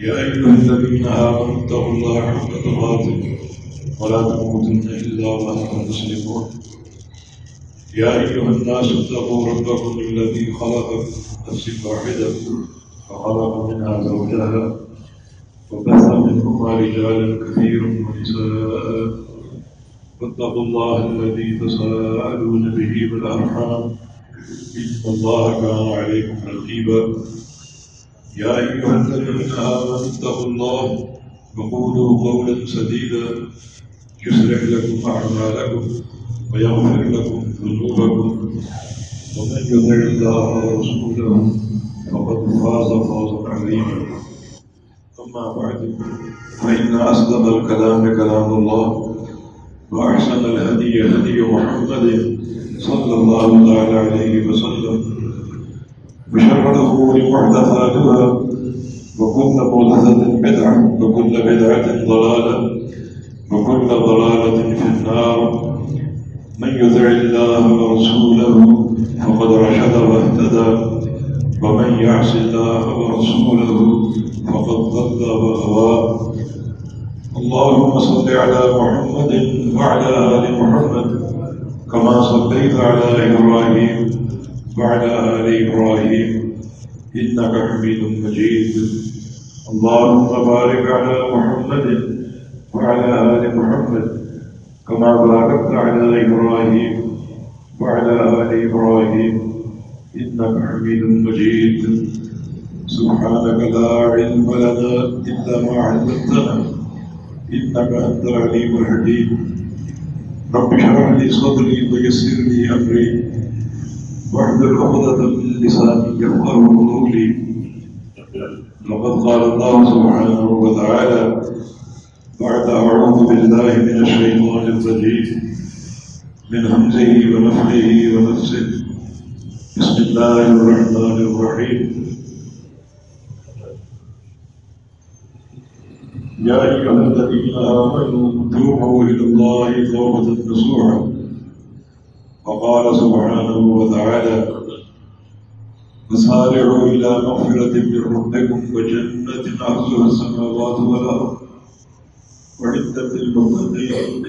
يا أيها الذين آمنوا اتقوا الله حق تقاته. ولا تموتن إلا وأنتم مسلمون. يا أيها الناس اتقوا ربكم الذي خلق نفس واحدة فخلق منها زوجها وبث منهما رجالا كثيرا ونساء. واتقوا الله الذي تساءلون به بالأرحام إن الله كان عليكم رقيبا. يا أيها الذين آمنوا اتقوا الله وقولوا قولا سديدا يصلح لكم أعمالكم ويغفر لكم ذنوبكم ومن يطع الله ورسوله فقد فاز فوزا عظيما. أما بعد، فإن أصدق الكلام كلام الله وأحسن الهدي هدي محمد صلى الله تعالى عليه وسلم. وشر الأمور محدثاتها وكل محدثة بدعة وكل بدعة ضلالة وكل ضلالة في النار. من يطع الله ورسوله فقد رشد واهتدى. ومن يعص الله ورسوله فقد ضل وغوى اللهم صل على محمد وعلى آل محمد كما صليت على إبراهيم. وعلى آل إبراهيم إنك حميد مجيد. اللهم بارك على محمد وعلى آل محمد كما باركت على إبراهيم وعلى آل إبراهيم. إنك حميد مجيد. سبحانك لا علم لنا إلا ما علمتنا. إنك أنت العليم الحكيم. رب اشرح لي صدري ويسر لي أمري. واحلل عقدة من لساني يفقه قولي لقد قال الله سبحانه وتعالى بعد أعوذ بالله من الشيطان الرجيم من همزه ونفخه ونفسه. بسم الله الرحمن الرحيم. يا أيها الذين آمنوا توبوا إلى الله توبة نصوحا وقال سبحانه وتعالى وسارعوا إلى مغفرة من ربكم وجنة عرضها السماوات والأرض وعدت للمتقين.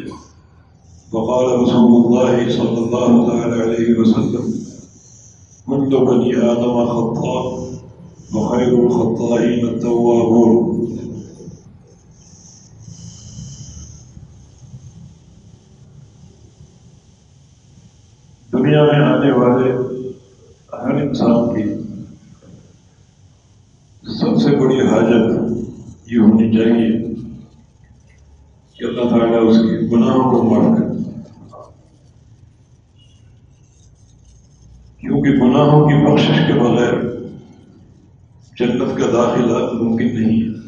وقال رسول الله صلى الله تعالى عليه وسلم كل بني آدم خطاء وخير الخطائين التوابون. دنیا میں آنے والے ہر انسان کی سب سے بڑی حاجت یہ ہونی چاہیے کہ اللہ تعالیٰ اس کی گناہوں کو معاف کر کیونکہ گناہوں کی بخشش کے بغیر جنت کا داخلہ ممکن نہیں ہے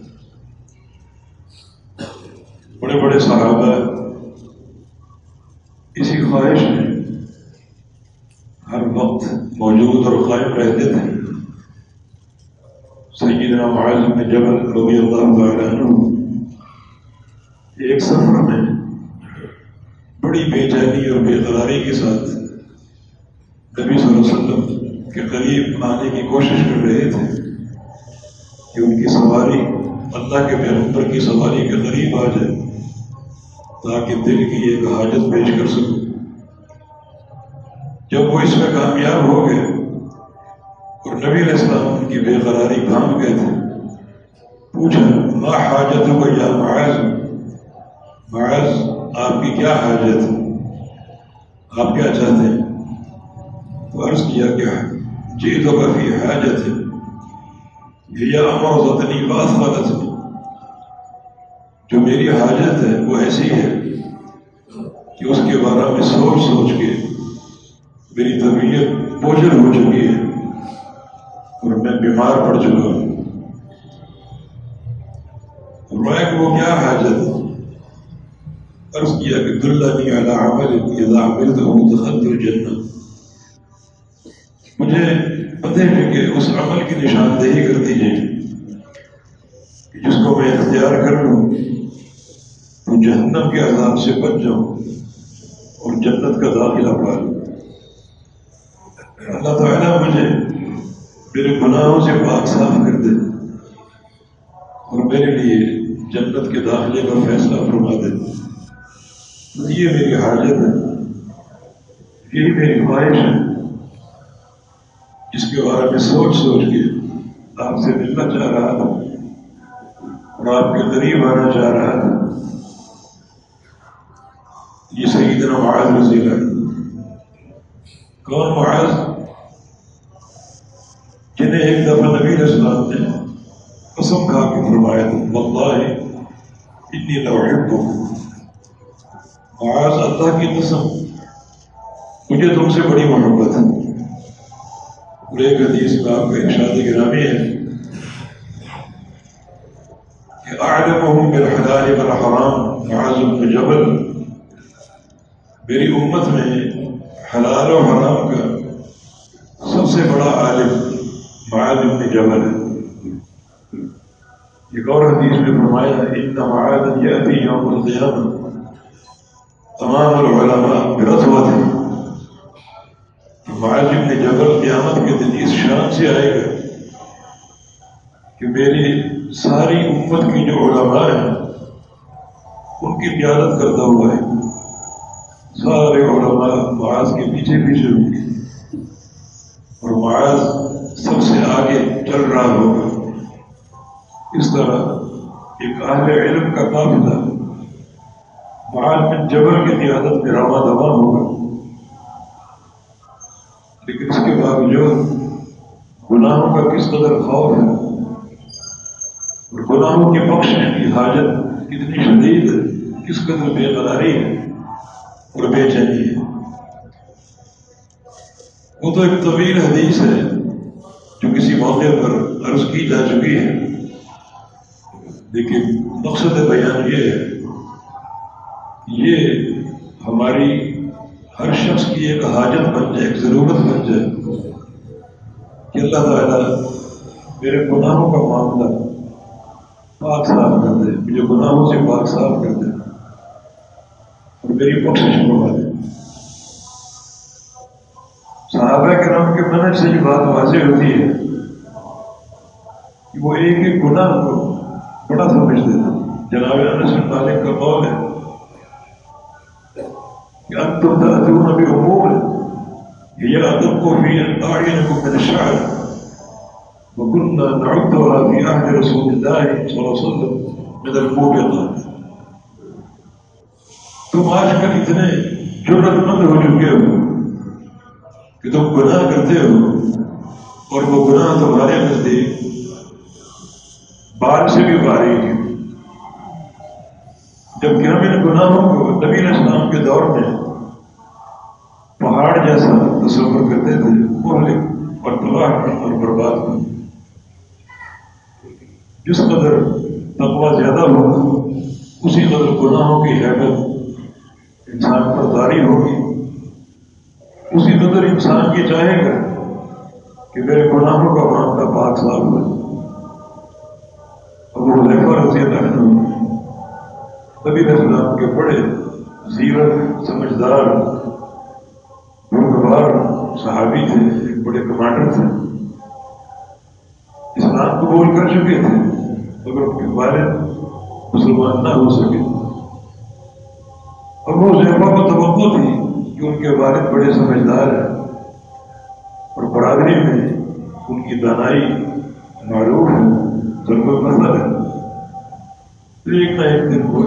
بڑے بڑے صحابہ اسی خواہش میں ہر وقت موجود اور قائم رہتے تھے۔ سیدنا معاذ بن جبل رضی اللہ تعالیٰ عنہ ایک سفر میں بڑی بے چینی اور بے قراری کے ساتھ نبی صلی اللہ علیہ وسلم کے قریب آنے کی کوشش کر رہے تھے کہ ان کی سواری اللہ کے پیغمبر کی سواری کے قریب آ جائے تاکہ دل کی ایک حاجت پیش کر سکوں۔ جب وہ اس میں کامیاب ہو گئے اور نبی علیہ السلام ان کی بے قراری بھانگ گئے تھے۔ پوچھا، ما حاجت ہو یا معاذ؟ معاذ، آپ کی کیا حاجت ہے؟ آپ کیا چاہتے ہیں؟ تو عرض کیا کہ جی تو کافی حاجت۔ ہے یہ امر ذاتنی بات غلط جو میری حاجت ہے، وہ ایسی ہے کہ اس کے بارے میں سوچ سوچ کے میری طبیعت بوجھل ہو چکی ہے۔ اور میں بیمار پڑ چکا ہوں۔ فرمایا کہ وہ کیا حاجت عرض کیا کہ دلانی علی عمل اذا عملته دخلت الجنہ۔ مجھے پتہ ہے کہ اس عمل کی نشاندہی کر دیجیے جس کو میں اختیار کر لوں، تو جہنم کے عذاب سے بچ جاؤں اور جنت کا داخلہ پا لوں۔ اللہ تعالیٰ مجھے میرے گناہوں سے پاک صاف کر دے اور میرے لیے جنت کے داخلے کا فیصلہ فرما دے۔ یہ میری حاجت ہے۔ یہی میری خواہش ہے۔ جس کے بارے میں سوچ سوچ کے آپ سے ملنا چاہ رہا تھا اور آپ کے قریب آنا چاہ رہا تھا یہ صحیح دن معاذ رضی اللہ کون معاذ؟ جنہیں ایک دفعہ نبی اسلام نے قسم کھا کے فرمایا تھا، واللہ اتنی لوحب معاذ اللہ کی قسم، مجھے تم سے بڑی محبت ہے۔ اور ایک حدیث میں آپ کا ارشاد گرامی ہے کہ اعلمهم بالحلال والحرام، معاذ بن جبل۔ میری امت میں حلال و حرام کا سب سے بڑا عالم معاذ بن جبل. ہے ایک اور حدیث میں فرمایا ان معاذ یاتی یوم القیامہ تمام العلماء برتوت ہے کہ معاذ بن جبل قیامت کے دن اس شان سے آئے گا کہ میری ساری امت کی جو علماء ہیں ان کی قیادت کرتا ہوا ہے سارے علماء معاذ کے پیچھے پیچھے ہوں گے اور معاذ سب سے آگے چل رہا ہوگا۔ اس طرح ایک اہل علم کا قافلہ معاذ بن جبل کی قیادت میں رواں دوا ہوگا۔ لیکن اس کے باوجود گناہوں کا کس قدر خوف ہے؟ اور گناہوں کے بخشنے کی حاجت کتنی شدید ہے، کس قدر بے قراری ہے اور بے چینی ہے۔ وہ تو ایک طویل حدیث ہے۔ جو کسی موقع پر عرض کی جا چکی ہے۔ لیکن مقصد بیان یہ ہے یہ ہماری ہر شخص کی ایک حاجت بن جائے، ایک ضرورت بن جائے کہ اللہ تعالیٰ میرے گناہوں کا معاملہ پاک صاف کر دے، مجھے گناہوں سے پاک صاف کر دے اور میری بخشش کروا دے۔ صحابہ کے نام کے منج سے یہ بات واضح ہوتی ہے کہ وہ ایک ایک گناہ کو بڑا سمجھتے تھے۔ جناب انس مالک کا قول ہے کہ اب تم تاجون ابھی انتم تأتون بأمور هي أدق في أعينكم من الشعر وكنا نعدها في عهد رسول الله صلى الله عليه وسلم من الموبقات تم آج کل اتنے جرت مند ہو چکے ہو۔ کہ تم گناہ کرتے ہو اور وہ گناہ تمہارے نزدیک بال سے بھی باریک ہے۔ جبکہ ہم ان گناہوں کو نبی اسلام کے دور میں پہاڑ جیسا تصور کرتے تھے وہ اور تباہ اور برباد کر جس قدر تقوا زیادہ ہوگا اسی قدر گناہوں کی حیبت انسان پر داری ہوگی۔ اسی قدر انسان یہ چاہے گا کہ میرے گناہوں کا معاملہ پاک صاف ہو اب وہ لیفر رضی اللہ عنہ نبی اسلام کے بڑے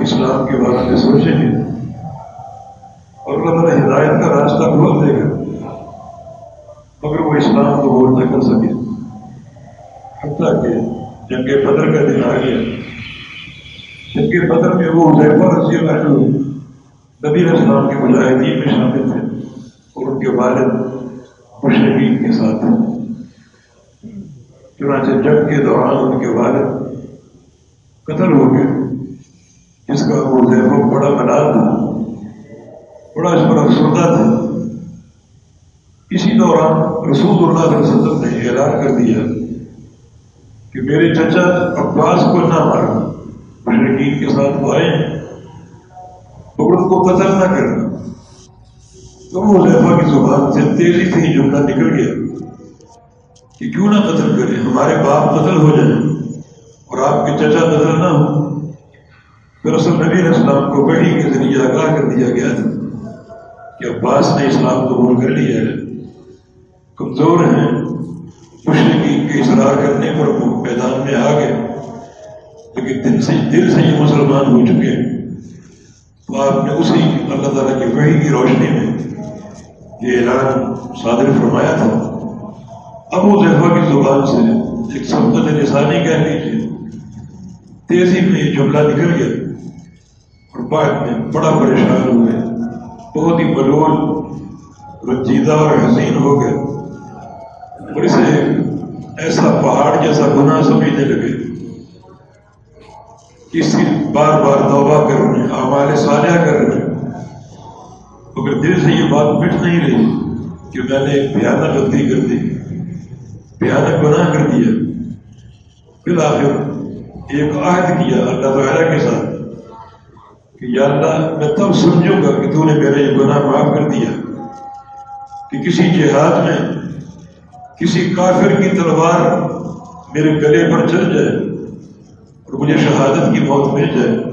اسلام کے بارے میں سوچیں گے اور اللہ تعالیٰ ہدایت کا راستہ کھول دے گا مگر وہ اسلام کو ووٹ نہ کر سکے حتیٰ کہ جنگ بدر کا دن آ گیا جنگ بدر میں وہ زیفہ رضی اللہ جو نبی اسلام کے مجاہدین میں شامل تھے اور ان کے والد مشرقین کے ساتھ تھے چنانچہ جنگ کے دوران ان کے والد قتل ہو گئے کا وہ وہ بڑا ملال تھا بڑا اس پر افسردہ تھا اسی دوران رسول اللہ علیہ وسلم نے اعلان کر دیا کہ میرے چچا عباس کو نہ مارنا مشرقین کے ساتھ وہ آئے اور ان کو قتل نہ کرنا تو وہ لہفا کی زبان سے تیزی نکل گیا کہ کیوں نہ قتل کریں ہمارے باپ قتل ہو جائیں اور آپ کے چچا قتل نہ ہو پھر اصل نبی علیہ السلام کو بڑی کے ذریعے آگاہ کر دیا گیا تھا کہ عباس نے اسلام قبول کر لیا ہے۔ کمزور ہیں۔ مشرقین کے اصرار کرنے پر وہ میدان میں آ گئے۔ لیکن دل سے دل سے یہ مسلمان ہو چکے ہیں۔ تو آپ نے اسی اللہ تعالیٰ کی وحی کی روشنی میں یہ اعلان صادر فرمایا تھا۔ ابو ذہبہ کی زبان سے ایک سبقت نسانی کہہ لیجیے تیزی میں یہ جملہ نکل گیا اور بعد میں بڑا پریشان ہوئے۔ بہت ہی ملول رنجیدہ اور حسین ہو گئے۔ اور اسے ایسا پہاڑ جیسا گناہ سمجھنے لگے کسی بار بار توبہ کر رہے ہمارے صالحہ کر رہے مگر دل سے یہ بات مٹ نہیں رہی کہ میں نے ایک بھیانک غلطی کر دی بھیانک گناہ کر دیا۔ بالآخر ایک عہد کیا اللہ تعالیٰ کے ساتھ کہ یا اللہ، میں تب سمجھوں گا کہ تو نے میرا یہ گناہ معاف کر دیا۔ کہ کسی جہاد میں کسی کافر کی تلوار میرے گلے پر چل جائے اور مجھے شہادت کی موت مل جائے۔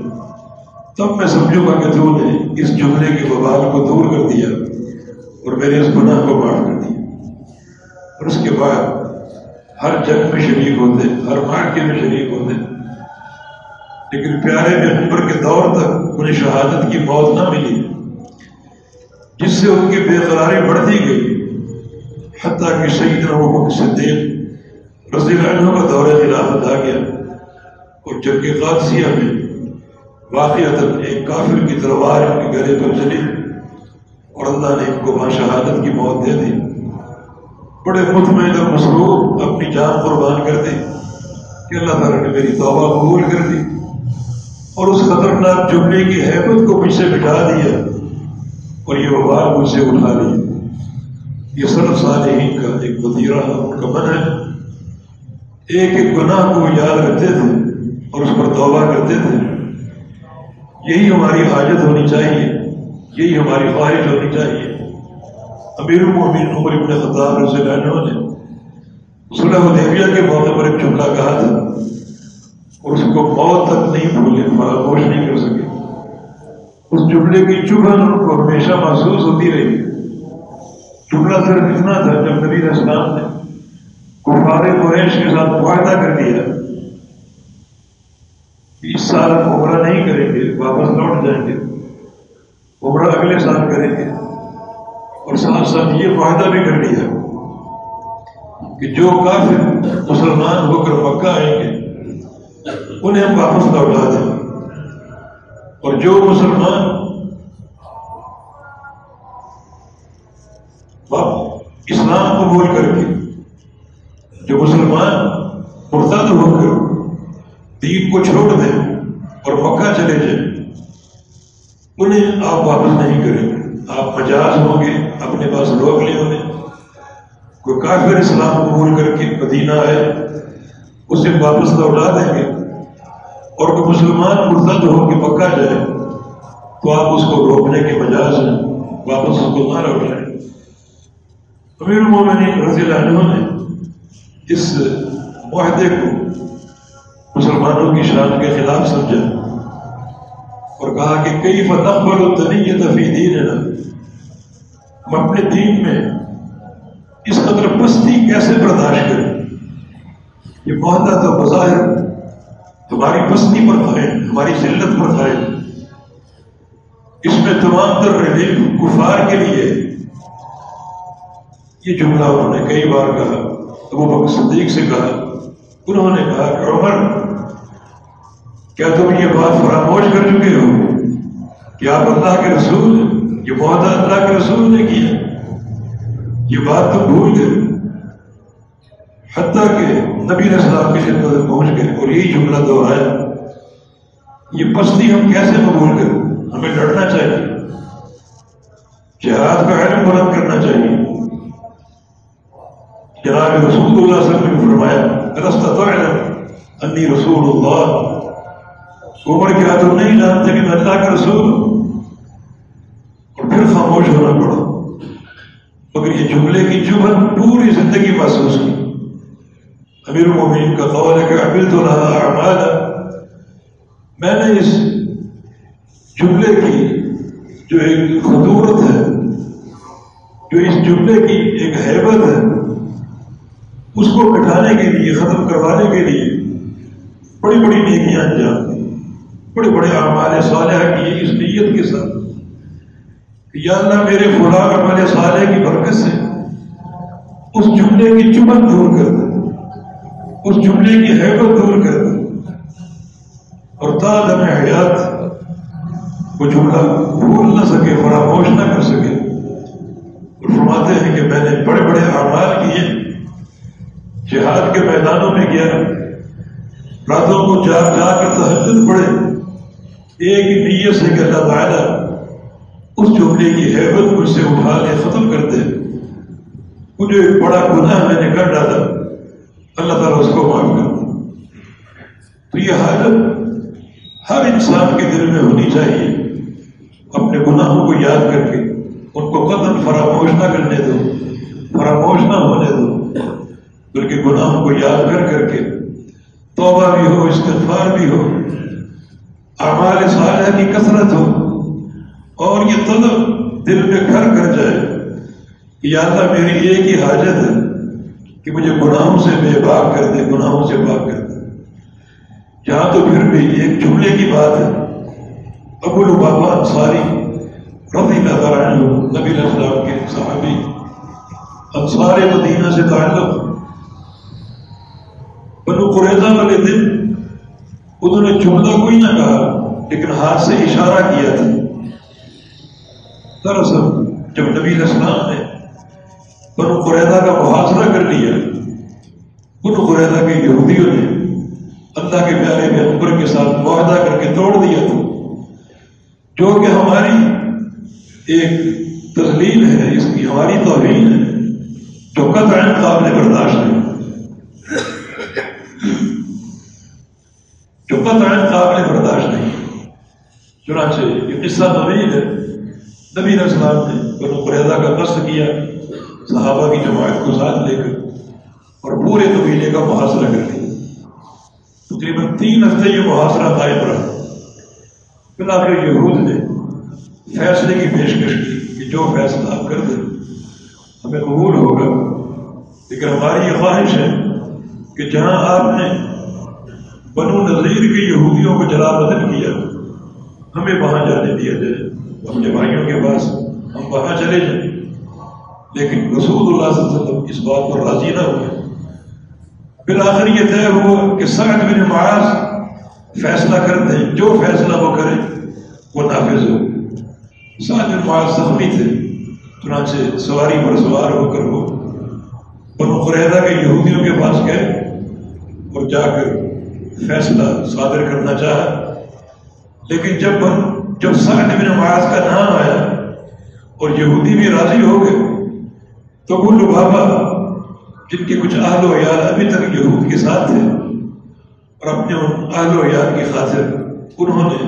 تب میں سمجھوں گا کہ تو نے اس جملے کے وبال کو دور کر دیا اور میرے اس گناہ کو معاف کر دیا۔ اور اس کے بعد ہر جنگ میں شریک ہوتے، ہر مارکے میں شریک ہوتے۔ لیکن پیارے میں عمر کے دور تک انہیں شہادت کی موت نہ ملی، جس سے ان کی بے قراری بڑھتی گئی۔ حتیٰ کہ شہید وہ صدیق رضی اللہ عنہ کا دور خلافت آ گیا اور جنگ قادسیہ میں واقع ایک کافر کی تلوار ان کے گلے پر چلی اور اللہ نے ان کو وہاں شہادت کی موت دے دی۔ بڑے مطمئن اور مصروف اپنی جان قربان کر دی کہ اللہ تعالیٰ نے میری توبہ قبول کر دی اور اس خطرناک جملے کی حیبت کو مجھ سے بٹھا دیا اور یہ وبال مجھ سے اٹھا لیا یہ سرف صالحین کا ایک وطیرہ ان کا من ہے۔ ایک ایک گناہ کو یاد رکھتے تھے اور اس پر توبہ کرتے تھے۔ یہی ہماری حاجت ہونی چاہیے، یہی ہماری خواہش ہونی چاہیے۔ امیر المومن عمر ابن خطاب رضی اللہ عنہ نے صلح حدیبیہ کے موقع پر ایک جملہ کہا تھا اور اس کو موت تک نہیں بھولے فراموش نہیں کر سکے۔ اس جملے کی چبھن ان کو ہمیشہ محسوس ہوتی رہی۔ جملہ صرف اتنا تھا جب نبی اسلام نے کفار قریش کے ساتھ معاہدہ کر دیا۔ اس سال عمرہ نہیں کریں گے واپس لوٹ جائیں گے عمرہ اگلے سال کریں گے اور ساتھ ساتھ یہ معاہدہ بھی کر لیا کہ جو کافر مسلمان ہو کر مکہ آئیں گے انہیں ہم واپس لوٹا دیں اور جو مسلمان اسلام قبول کر کے جو مسلمان مرتد ہو کر دین کو چھوڑ دیں اور مکہ چلے جائیں انہیں آپ واپس نہیں کریں گے۔ آپ مجاز ہوں گے، اپنے پاس روک لے انہیں کوئی کافر اسلام قبول کر کے مدینہ آئے، اسے واپس لوٹا دیں گے۔ اور کوئی مسلمان مرتد ہو کے پکا جائے، تو آپ اس کو روکنے کے مجاز ہیں، واپس اس کو نہ لوٹائیں۔ امیر المومنین رضی اللہ عنہ نے اس معاہدے کو مسلمانوں کی شان کے خلاف سمجھا۔ اور کہا کہ کئی فتح یہ تفیع دین ہے ہم اپنے دین میں اس قدر پستی کیسے برداشت کریں؟ یہ معاہدہ تو بظاہر تمہاری پستی پر کھائے ہماری ذلت پر کھائے اس میں تمام تر ریلیف کفار کے لیے یہ جملہ انہوں نے کئی بار کہا، ابو بکر صدیق سے کہا، انہوں نے کہا کہ عمر کیا تم یہ بات فراموش کر چکے ہو؟ کہ آپ اللہ کے رسول ہیں؟ یہ معاہدہ اللہ کے رسول نے کیا یہ بات تو بھول گئے۔ حتیٰ کہ نبی السلام کی خدمت پہنچ گئے اور یہی جملہ دہرایا۔ یہ پستی ہم کیسے قبول کریں؟ ہمیں لڑنا چاہیے۔ جہاد کا علم بلند کرنا چاہیے۔ جناب رسول اللہ صلی اللہ علیہ وسلم نے فرمایا رستہ تو علم، انی رسول اللہ عمر کیا تم نہیں جانتے کہ میں اللہ کا رسول اور پھر خاموش ہونا پڑا۔ مگر یہ جملے کی چبھن پوری زندگی محسوس کی۔ امیر المومنین کا قول ہے کہ ابل تو رہا اعمال میں نے اس جملے کی جو ایک خطورت ہے، جو اس جملے کی ایک حیبت ہے، اس کو مٹھانے کے لیے، ختم کروانے کے لیے بڑی بڑی نیکیاں انجام دی۔ بڑے بڑے اعمال صالحہ کیے اس نیت کے ساتھ۔ کہ یا اللہ میرے خدا عمل صالح کی برکت سے اس جملے کی چمن دور کر دے۔ اس جملے کی حیبت دور کر دے۔ اور تعدم حیات وہ جملہ بھول نہ سکے، فراموش نہ کر سکے۔ اور فرماتے ہیں کہ میں نے بڑے بڑے اعمال کیے۔ جہاد کے میدانوں میں گیا۔ راتوں کو جا جا کر تحجد پڑے ایک ہی نیت سے کہ اللہ تعالیٰ اس جملے کی حیبت مجھ سے اٹھا کے ختم کر دے۔ مجھے ایک بڑا گناہ میں نے کر ڈالا۔ اللہ تعالیٰ اس کو معاف کر دے۔ تو یہ حالت ہر انسان کے دل میں ہونی چاہیے۔ اپنے گناہوں کو یاد کر کے، ان کو قدم فراموش نہ کرنے دو۔ فراموش نہ ہونے دو۔ بلکہ گناہوں کو یاد کر کر کے توبہ بھی ہو، استغفار بھی ہو۔ اعمال صالحہ کی کثرت ہو اور یہ طلب دل میں گھر کر جائے کہ یا اللہ میری ایک ہی حاجت ہے کہ مجھے گناہوں سے بے باک کر دے، گناہوں سے پاک کر دے۔ جہاں تو پھر بھی ایک جملے کی بات ہے۔ ابو البابا انصاری رضی اللہ عنہ، نبی علیہ السلام کے صحابی انصار مدینہ سے تعلق۔ بنو قریضہ والے دن انہوں نے جملہ کوئی نہ کہا، لیکن ہاتھ سے اشارہ کیا تھا۔ دراصل، جب نبی علیہ السلام نے بنو قریضہ کا محاصرہ کر لیا، بنو قریضہ کے یہودیوں نے اللہ کے پیارے پیغمبر کے ساتھ معاہدہ کر کے توڑ دیا تھا۔ جو کہ ہماری ایک تسلیم ہے، اس کی ہماری توہین ہے، جو قطع قابل برداشت ہے۔ جو قطع قابل برداشت نہیں چنانچہ یہ قصہ طویل ہے نبی علیہ السلام نے بنو قریضہ کا قصد کیا صحابہ کی جماعت کو ساتھ لے کر اور پورے قبیلے کا محاصرہ کر لیا تقریباً تین ہفتے یہ محاصرہ قائم رہا پھر آخر یہود نے فیصلے کی پیشکش کی کہ جو فیصلہ آپ کر دیں ہمیں قبول ہوگا لیکن ہماری یہ خواہش ہے کہ جہاں آپ نے بنو نظیر کے یہودیوں کو جلا بدل کیا۔ ہمیں وہاں جانے دیا جائے۔ اپنے بھائیوں کے پاس ہم وہاں چلے جائیں۔ لیکن رسول اللہ صلی اللہ علیہ وسلم اس بات پر راضی نہ ہوئے۔ بالآخر یہ طے ہوا کہ سعد بن معاذ فیصلہ کر دیں جو فیصلہ وہ کرے وہ نافذ ہو۔ سعد بن معاذ زخمی تھے، چنانچہ سواری پر سوار ہو کر وہ بنو قریضہ کے یہودیوں کے پاس گئے اور جا کر فیصلہ صادر کرنا چاہا۔ لیکن جب جب سعد بن معاذ کا نام آیا اور یہودی بھی راضی ہو گئے، تو وہ لبابا جن کے کچھ اہل و عیال ابھی تک یہود کے ساتھ تھے، اور اپنے ان اہل و عیال کی خاطر انہوں نے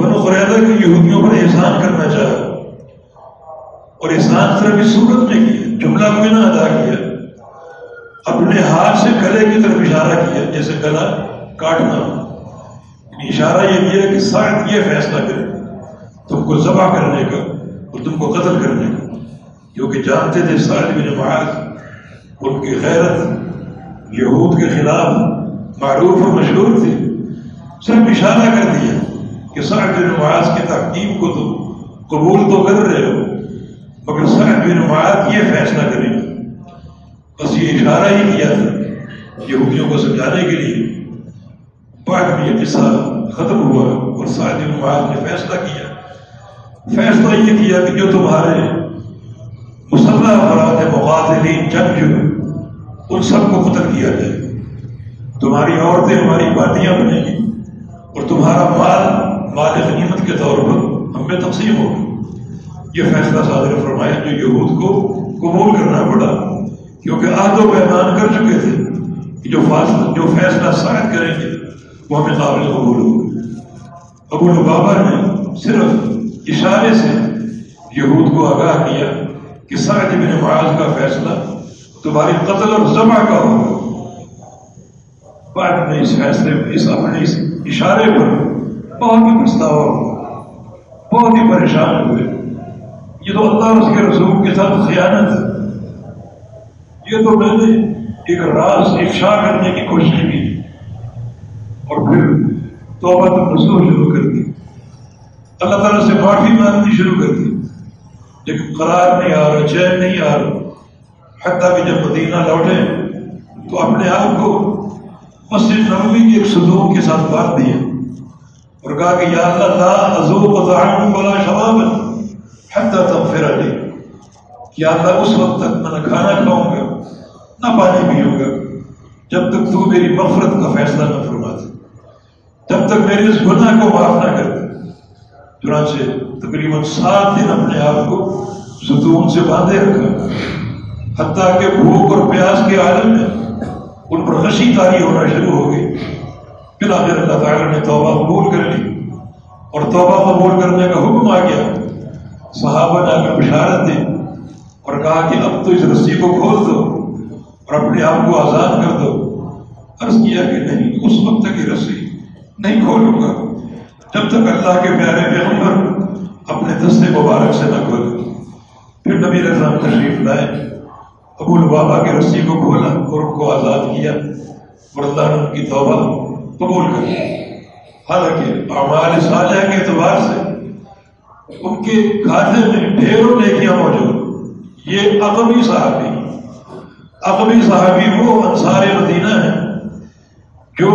بنو قریدہ کے یہودیوں پر احسان کرنا چاہا۔ اور احسان صرف اس صورت میں کیا، جملہ کوئی نہ ادا کیا۔ اپنے ہاتھ سے گلے کی طرف اشارہ کیا، جیسے گلا کاٹنا۔ اشارہ یہ کیا کہ شاید یہ فیصلہ کرے تم کو ذبح کرنے کا اور تم کو قتل کرنے کا۔ کیونکہ جانتے تھے سعد بن معاذ، ان کی غیرت یہود کے خلاف معروف اور مشہور تھی۔ صرف اشارہ کر دیا کہ سعد بن معاذ کی تحقیق کو تو قبول تو کر رہے ہو، مگر سعد بن معاذ یہ فیصلہ کریں بس یہ اشارہ ہی کیا تھا یہودیوں کو سمجھانے کے لیے بعد میں یہ قصہ ختم ہوا اور سعد معاذ نے فیصلہ کیا۔ فیصلہ یہ کیا کہ جو تمہارے مسلح افراد مقاتلین، جنگ جو ان سب کو قتل کیا جائے۔ تمہاری عورتیں ہماری باتیاں بنے گی اور تمہارا مال مال غنیمت کے طور پر ہم میں تقسیم ہو یہ فیصلہ صادر فرمایا جو یہود کو قبول کرنا پڑا۔ کیونکہ آد و پیمان کر چکے تھے کہ جو فاصلہ جو فیصلہ شاید کریں گے، وہ ہمیں قابل قبول ہو ابو البابا نے صرف اشارے سے یہود کو آگاہ کیا کہ سعد بن معاذ کا فیصلہ تمہاری قتل اور ضمع کا ہوگا۔ بعد میں اس فیصلے اس اپنے اس اشارے پر بہت ہی پچھتاوا ہوا۔ بہت ہی پریشان ہوئے۔ یہ تو اللہ اور اس کے رسول کے ساتھ خیانت ہے یہ تو میں نے ایک راز افشا کرنے کی کوشش کی اور پھر توبہ تو رسول شروع کر دی۔ اللہ تعالیٰ سے معافی مانگنی شروع کر دی۔ لیکن قرار نہیں آ رہا، چین نہیں آ رہا۔ حتیٰ کہ جب مدینہ لوٹے تو اپنے آپ کو مسجد نبوی کی ایک سدوم کے ساتھ باندھ دیا اور کہا کہ یا اللہ، لا عزو و ولا شباب حتیٰ تغفر علی یا اللہ، اس وقت تک میں نہ کھانا کھاؤں گا۔ نہ پانی پیوں گا۔ جب تک تو میری مغفرت کا فیصلہ نہ فرما دے جب تک میرے اس گناہ کو معاف نہ کر دے چنانچہ تقریباً سات دن اپنے آپ کو ستون سے باندھے رکھا۔ حتیٰ کہ بھوک اور پیاس کے عالم میں ان پر غشی تاری ہونا شروع ہو گئی۔ پھر آخر اللہ تعالیٰ نے توبہ قبول کر لی اور توبہ قبول کرنے کا حکم آ گیا۔ صحابہ نے اگر بشارت دی اور کہا کہ اب تو اس رسی کو کھول دو۔ اور اپنے آپ کو آزاد کر دو۔ عرض کیا کہ نہیں، اس وقت تک یہ رسی۔ نہیں کھولوں گا۔ جب تک اللہ کے پیارے پیغمبر اپنے دستے مبارک سے نہ کھولے۔ پھر نبی رضام تشریف لائے۔ ابو البابا کی رسی کو کھولا اور ان کو آزاد کیا اور اللہ نے ان کی توبہ قبول کر حالانکہ اعمال صالحہ کے اعتبار سے ان کے کھاتے میں ڈھیروں نیکیاں موجود۔ یہ عقبی صحابی عقبی صحابی وہ انصار مدینہ ہیں جو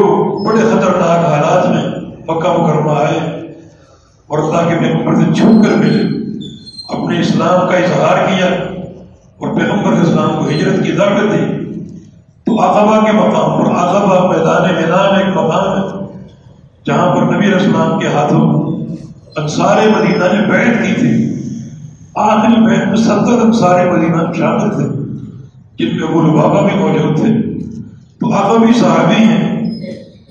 بڑے خطرناک حالات میں مکہ مکرمہ آئے اور اللہ کے پیغمبر سے چھپ کر ملے اپنے اسلام کا اظہار کیا اور پیغمبر اسلام کو ہجرت کی دعوت دی، تو آقبہ کے مقام پر آقبہ میدان میدان ایک مقام ہے جہاں پر نبی اسلام کے ہاتھوں انصار مدینہ نے بیٹھ کی تھی۔ آخری بیٹھ میں ستر انصار مدینہ شامل تھے۔ جن میں ابو بابا بھی موجود تھے، تو آقبی صحابی ہیں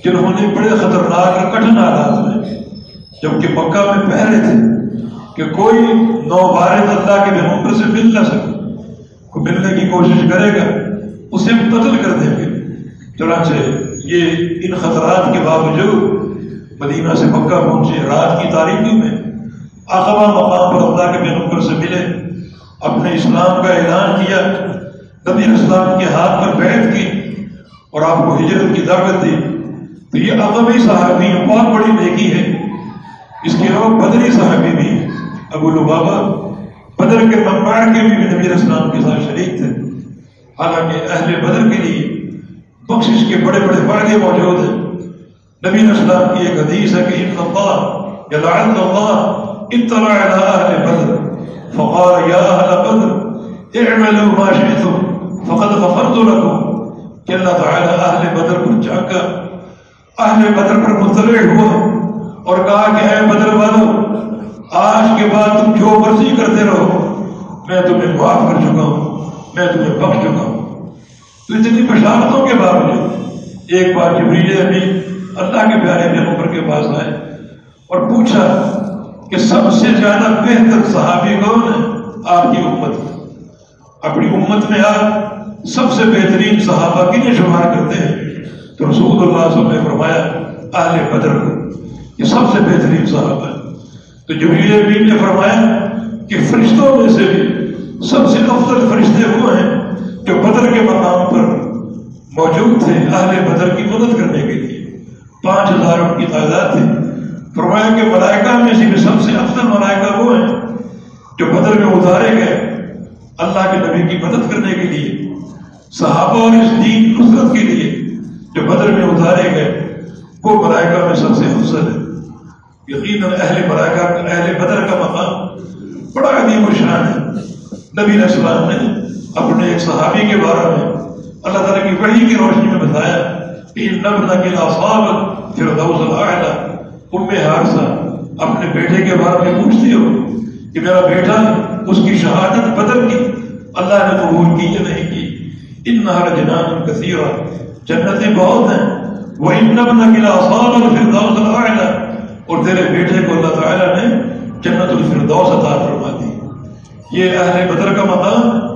جنہوں نے بڑے خطرناک اور کٹھن حالات میں، جبکہ مکہ میں پہلے تھے کہ کوئی نو بارد اللہ کے پیغمبر سے مل نہ سکے، کوئی ملنے کی کوشش کرے گا، اسے قتل کر دیں گے۔ چنانچہ یہ ان خطرات کے باوجود مدینہ سے مکہ پہنچے، رات کی تاریخی میں آخبہ مقام پر اللہ کے پیغمبر سے ملے، اپنے اسلام کا اعلان کیا۔ نبی اسلام کے ہاتھ پر بیٹھ کی اور آپ کو ہجرت کی دعوت دی تو یہ عقبی صحابی بہت بڑی نیکی ہے۔ اس کے علاوہ بدری صحابی بھی ابو البابا بدر کے ممبار کے بھی نبی اسلام کے ساتھ شریک تھے۔ حالانکہ اہل بدر کے لیے بخشش کے بڑے بڑے فائدے موجود ہیں۔ نبی اسلام کی ایک حدیث ہے کہ ان اللہ یلعن اللہ اطلع على اہل بدر۔ فقال، یا اہل بدر، اعملوا ما شئتم۔ فقد غفرت لكم. کہ اللہ تعالی اہل بدر پر جا کر اہل بدر پر مطلع ہوا اور کہا کہ اے بدر والو، آج کے بعد تم جو مرضی کرتے رہو، میں تمہیں معاف کر چکا ہوں، میں تمہیں بخش چکا ہوں۔ تو اتنی بشارتوں کے باوجود ایک بار جبریل ابھی اللہ کے پیارے پیغمبر کے پاس آئے اور پوچھا کہ سب سے زیادہ بہتر صحابی کون ہے؟ آپ کی امت۔ اپنی امت میں آپ سب سے بہترین صحابہ کنہیں شمار کرتے ہیں۔ تو رسول اللہ صلی اللہ علیہ وسلم نے فرمایا، اہل بدر کو، یہ سب سے بہترین صاحب ہے۔ تو جبریل امین نے فرمایا کہ فرشتوں میں سے بھی سب سے افضل فرشتے وہ ہیں جو بدر کے مقام پر موجود تھے اہل بدر کی مدد کرنے کے لیے۔ پانچ ہزار ان کی تعداد تھی۔ فرمایا کہ ملائکہ میں سے بھی سب سے افضل ملائکہ وہ ہیں جو بدر میں اتارے گئے اللہ کے نبی کی مدد کرنے کے لیے۔ صحابہ اور اس دین نصرت کے لیے جو بدر میں اتارے گئے، وہ ملائکہ میں سب سے افضل ہے۔ یقیناً اہل ملائکہ اہل بدر کا مقام بڑا عظیم و شان ہے۔ نبی السلام نے اپنے ایک صحابی کے بارے میں اللہ تعالیٰ کی بڑی کی روشنی میں بتایا کہ ان کے اصحاب پھر ام ہارسا اپنے بیٹے کے بارے میں پوچھتی ہو کہ میرا بیٹا اس کی شہادت بدل کی، اللہ نے قبول کی یا نہیں؟ کی ان نہر جنان کثیر جنتیں بہت ہیں. وہ ان نبن قلعہ صاب الفردوس الاعلی اور تیرے بیٹے کو اللہ تعالیٰ نے جنت الفردوس عطا فرما دی. یہ اہل بدر کا مقام.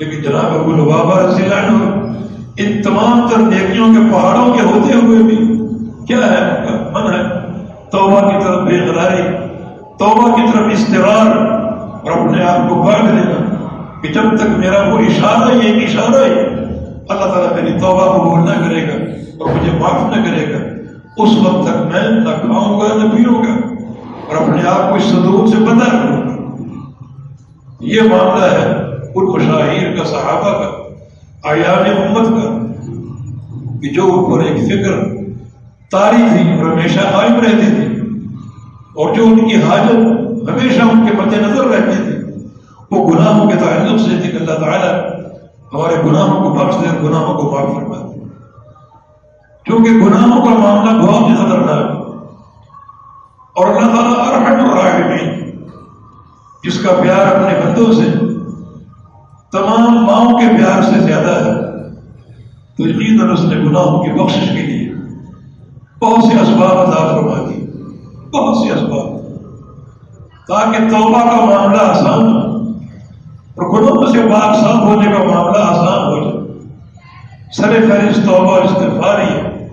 لیکن جناب ابو لبابا رضی اللہ عنہ ان تمام تر نیکیوں کے پہاڑوں کے ہوتے ہوئے بھی کیا ہے؟ ان کا من ہے؟ توبہ کی طرف بے قراری توبہ کی طرف استرار اور اپنے آپ کو باندھ لینا کہ جب تک میرا وہ اشارہ ہی ایک اشارہ ہی اللہ تعالیٰ میری توبہ کو نہ کرے گا اور مجھے معاف نہ کرے گا۔ اس وقت تک میں نہ کھاؤں گا نہ پیوں گا اور اپنے آپ کو اس صدور سے بتا کروں گا۔ یہ معاملہ ہے ان مشاہیر کا، صحابہ کا آیان امت کا، کہ جو اوپر ایک فکر تاری تھی اور ہمیشہ قائم رہتی تھی اور جو ان کی حاجت ہمیشہ ان کے مد نظر رہتی تھی۔ وہ گناہوں کے تعلق سے تھی کہ اللہ تعالیٰ ہمارے گناہوں کو بخش دے گناہوں کو معاف فرما دے۔ کیونکہ گناہوں کا معاملہ بہت ہی خطرناک ہے۔ اور اللہ تعالیٰ ارحم الراحمین، جس کا پیار اپنے بندوں سے، تمام ماؤں کے پیار سے زیادہ ہے، تو یقیناً اس نے گناہوں کی بخشش کے لیے بہت سے اسباب عطا فرما دی بہت سے اسباب۔ تاکہ توبہ کا معاملہ آسان ہو۔ اور گناہوں سے پاک صاف ہونے کا معاملہ آسان ہو جائے۔ سر فہرست، توبہ استفار ہی ہے۔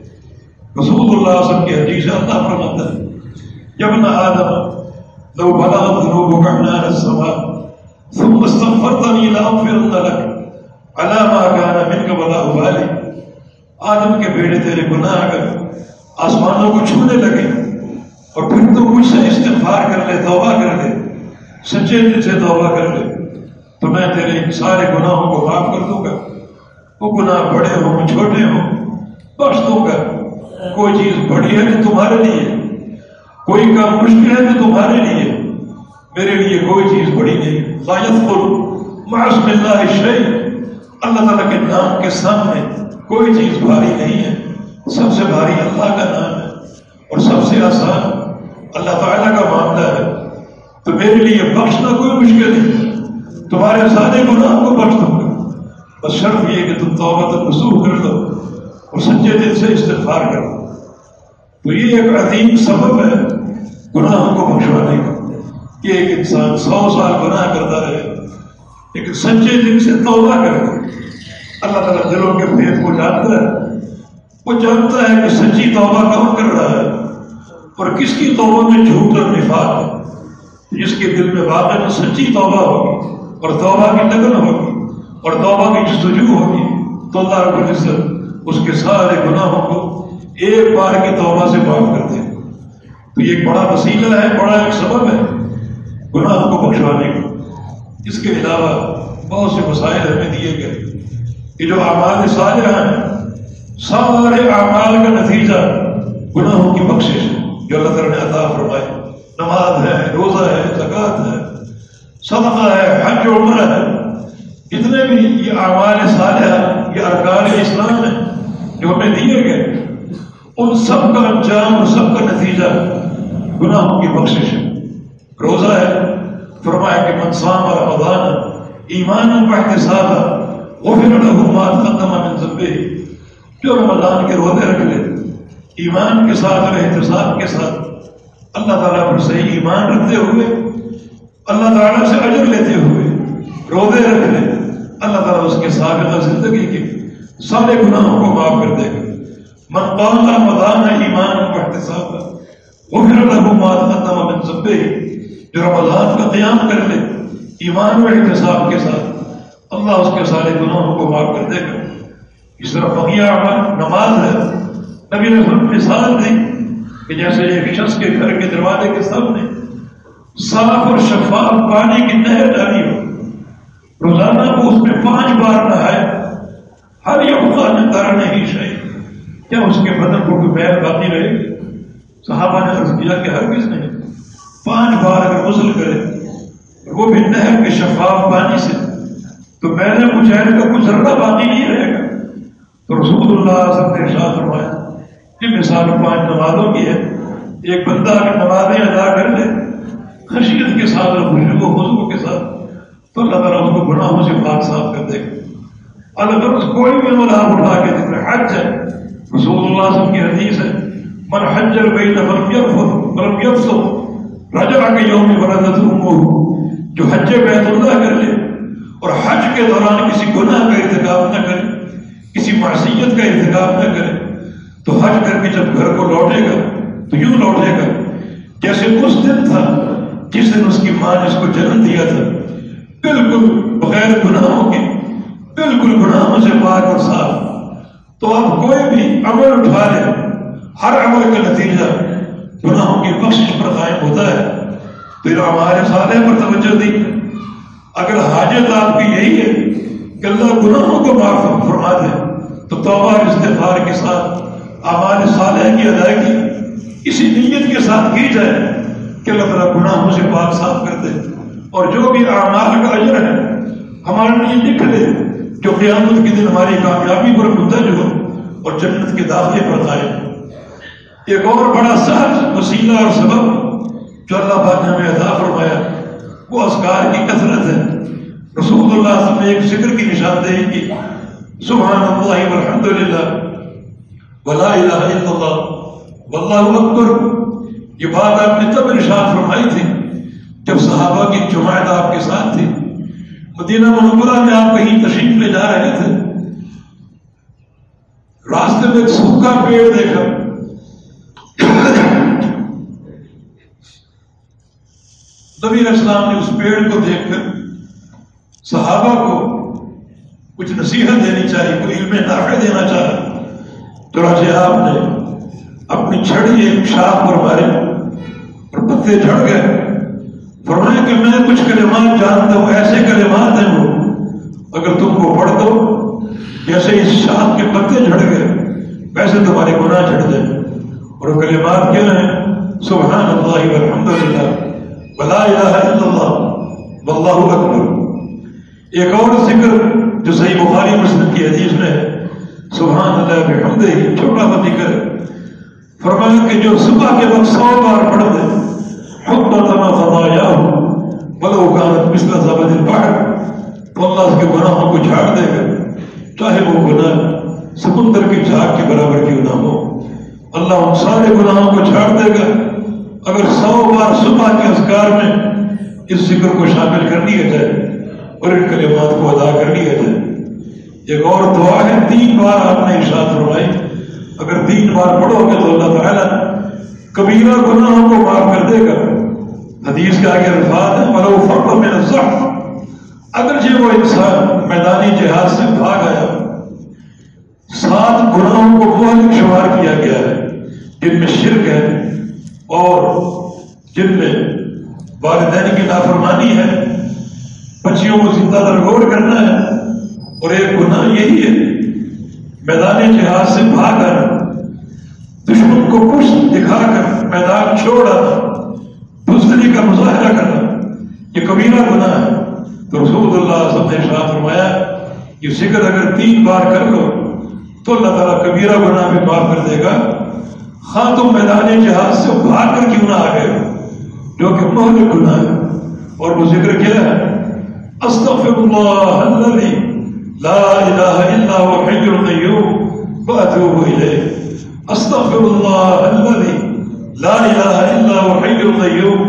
رسول اللہ سب کی حدیث اللہ فرماتا ہے، جب نہ آدم، لو بلا ذنوبك عنان السماء، ثم استغفرتني لاغفرن لك على ما كان منك ولا ابالي آدم کے بیٹے تیرے گناہ اگر آسمانوں کو چھونے لگے، اور پھر تو مجھ سے استغفار کر لے، توبہ کر لے، سچے دل سے توبہ کر لے تو میں تیرے سارے گناہوں کو معاف کر دوں گا۔ وہ گناہ بڑے ہوں، چھوٹے ہوں، بخش دوں گا۔ کوئی چیز بڑی ہے تو تمہارے لیے، کوئی کام مشکل ہے تو تمہارے لیے۔ میرے لیے کوئی چیز بڑی نہیں۔ معصم اللہ شعیع اللہ تعالیٰ کے نام کے سامنے کوئی چیز بھاری نہیں ہے۔ سب سے بھاری اللہ کا نام ہے۔ اور سب سے آسان اللہ تعالیٰ کا معاملہ ہے۔ تو میرے لیے بخشنا کوئی مشکل نہیں۔ تمہارے سارے گناہ کو بخش دوں گا۔ بس شرط یہ کہ تم توبہ تو کر دو اور سچے دل سے استفار کرو۔ تو یہ ایک عظیم سبب ہے گناہوں کو بخشوانے کا، کہ ایک انسان سو سال گناہ کرتا رہے لیکن سچے دل سے توبہ کر اللہ تعالیٰ دلوں کے بھید کو جانتا ہے، وہ جانتا ہے کہ سچی توبہ کون کر رہا ہے اور کس کی توبہ میں جھوٹ اور نفاق ہے، جس کے دل میں واقع سچی توبہ ہوگی۔ اور توبہ کی لگن ہوگی، اور توبہ کی جستجو ہوگی، تو اللہ رب العزت اس کے سارے گناہوں کو ایک بار کی توبہ سے معاف کر دے۔ تو یہ ایک بڑا وسیلہ ہے، بڑا ایک سبب ہے گناہ کو بخشوانے کا۔ اس کے علاوہ بہت سے مسائل ہمیں دیے گئے کہ جو اعمال صالحہ ہیں، سارے اعمال کا نتیجہ گناہوں کی بخشش ہے، جو اللہ تعالیٰ نے عطا فرمائے نماز ہے، روزہ ہے، زکوٰۃ ہے صدقہ ہے حج و عمر ہے۔ جتنے بھی یہ اعمال صالحہ یہ ارکان اسلام ہیں جو ہمیں دیے گئے۔ ان سب کا انجام اور سب کا نتیجہ گناہوں کی بخشش ہے۔ روزہ ہے، فرمایا کہ منسام اور رمضان ایمان کا احتساب ہے وہ پھر حکومات ختم من ذنبے جو رمضان کے روزے رکھ لے، ایمان کے ساتھ اور احتساب کے ساتھ، اللہ تعالیٰ پر صحیح ایمان رکھتے ہوئے اللہ تعالیٰ سے اجر لیتے ہوئے روزے رکھ لے اللہ تعالیٰ اس کے سابقہ زندگی کے سارے گناہوں کو معاف کر دے گا۔ من قام رمضان ایمان کا احتساب وہ پھر حکومات من ذنبے جو رمضان کا قیام کر لے، ایمان و احتساب کے ساتھ اللہ اس کے سارے گناہوں کو معاف کر دے گا۔ اس طرح بقیہ نماز ہے۔ نبی نے مثال دی کہ جیسے ایک شخص کے گھر کے دروازے کے سامنے صاف اور شفاف پانی کی نہر ڈالی ہو۔ روزانہ کو اس میں پانچ بار نہائے۔ ہر یہ خان کرنے ہی چاہیے کیا اس کے بدن کو کوئی پیر باقی رہے؟ صحابہ نے عرض کیا کہ ہر کس نہیں۔ پانچ بار اگر غسل کرے، وہ بھی نہر کے شفاف پانی سے۔ تو میں نے مجاہد کا کچھ ذرہ باقی نہیں رہے گا۔ تو رسول اللہ سب نے ارشاد فرمایا کہ مثال پانچ نمازوں کی ہے۔ ایک بندہ اگر نمازیں ادا کر لے خشیت کے ساتھ اور خوشبو خوشبو کے ساتھ۔ تو اللہ تعالیٰ اس کو گناہوں سے پاک صاف کر دے۔ گا اللہ تعالیٰ کوئی بھی عمل آپ اٹھا کے دیکھ رہے حج ہے۔ رسول اللہ صلی اللہ علیہ وسلم کی حدیث ہے۔ من حجر بین فلم یرفض فلم یفسق رجع کے یوم ولدت امه، جو حج بیت اللہ کر لے۔ اور حج کے دوران کسی گناہ کا ارتکاب نہ کرے، کسی معصیت کا ارتکاب نہ کرے۔ تو حج کر کے جب گھر کو لوٹے گا، تو یوں لوٹے گا جیسے اس دن تھا۔ جس دن اس کی ماں نے اس کو جنم دیا تھا، بالکل بغیر گناہوں کے، بالکل گناہوں سے پاک اور صاف۔ تو آپ کوئی بھی عمل اٹھا لیں، ہر عمل کا نتیجہ گناہوں کی بخش پر قائم ہوتا ہے۔ پھر ہمارے سالے پر توجہ دی۔ اگر حاجت آپ کی یہی ہے کہ اللہ گناہوں کو معاف فرما دے، تو توبہ استفار کے ساتھ ہمارے سالے کی ادائیگی اسی نیت کے ساتھ کی جائے۔ کہ اللہ تعالیٰ گناہوں سے پاک صاف کر دے۔ اور جو بھی اعمال کا اجر ہے، ہمارے لیے لکھ دے جو قیامت کے دن ہماری کامیابی پر منتج ہو اور جنت کے داخلے پر قائم ایک اور بڑا سہج وسیلہ اور سبب جو اللہ پاک نے ہمیں عطا فرمایا، وہ اسکار کی کثرت ہے۔ رسول اللہ صلی اللہ علیہ وسلم نے ایک ذکر کی نشاندہی کی سبحان اللہ والحمد للہ ولا الہ الا اللہ، واللہ اکبر۔ یہ بات آپ نے تب نشان فرمائی تھی جب صحابہ کی جماعت آپ کے ساتھ تھی۔ مدینہ منورہ میں آپ کہیں تشریف لے جا رہے تھے۔ راستے میں ایک سوکھا پیڑ دیکھا۔ نبی اسلام نے اس پیڑ کو دیکھ کر صحابہ کو کچھ نصیحت دینی چاہیے کوئی علم نافع دینا چاہا۔ تو راجے آپ نے اپنی چھڑی ایک شاخ پر مارے۔ پتے جھڑ گئے۔ فرمایا کہ میں کچھ کلمات جانتا ہوں، ایسے کلمات ہیں وہ۔ اگر تم کو پڑھ دو، جیسے اس شاخ کے پتے جھڑ گئے، ویسے تمہارے گناہ جھڑ دیں اور وہ کلمات کیا ہیں؟ سبحان اللہ والحمد للہ ولا الہ الا اللہ، واللہ اکبر۔ ایک اور ذکر جو صحیح بخاری مسلم کی حدیث میں ہے، سبحان اللہ بحمدہ، چھوٹا سا ذکر ہے فرمایا کہ جو صبح کے وقت سو بار پڑھ دے حکمتنا خطایا بلو کانت مثل زبد البحر تو اللہ اس کے گناہوں کو جھاڑ دے گا۔ چاہے وہ گناہ سمندر کی جھاگ کے برابر کیوں نہ ہو، اللہ ان سارے گناہوں کو جھاڑ دے گا۔ اگر سو بار صبح کے اذکار میں اس ذکر کو شامل کر لیا جائے اور ان کلمات کو ادا کر لیا جائے۔ ایک اور دعا ہے، تین بار آپ نے ارشاد فرمائی۔ اگر تین بار پڑھو گے تو اللہ تعالیٰ کبیرہ گناہوں کو معاف کر دے گا۔ حدیث کے آگے الفاظ ہے ملو فرق میں ضعف اگرچہ وہ انسان میدانی جہاد سے بھاگ آیا، سات گناہوں کو مہلک شمار کیا گیا ہے۔ جن میں شرک ہے اور جن میں والدین کی نافرمانی ہے، بچیوں کو زندہ درگوڑ کرنا ہے۔ اور ایک گناہ یہی ہے، میدان جہاد سے بھاگ آنا۔ دشمن کو پشت دکھا کر میدان چھوڑ آنا بزدلی کا مظاہرہ کرنا یہ کبیرہ گناہ ہے۔ تو رسول اللہ صلی اللہ علیہ وسلم نے شاہ فرمایا، یہ ذکر اگر تین بار کر لو، تو اللہ تعالیٰ کبیرہ گناہ بھی معاف کر دے گا۔ خاں تم میدان جہاز سے بھاگ کر کیوں نہ آ گئے؟ جو کہ مہلک گناہ ہے۔ اور وہ ذکر کیا ہے؟ استغفر اللہ الذي لا الہ الا هو حي القيوم واتوب الیہ۔ استغفر اللہ الذي لا الہ الا هو حي القيوم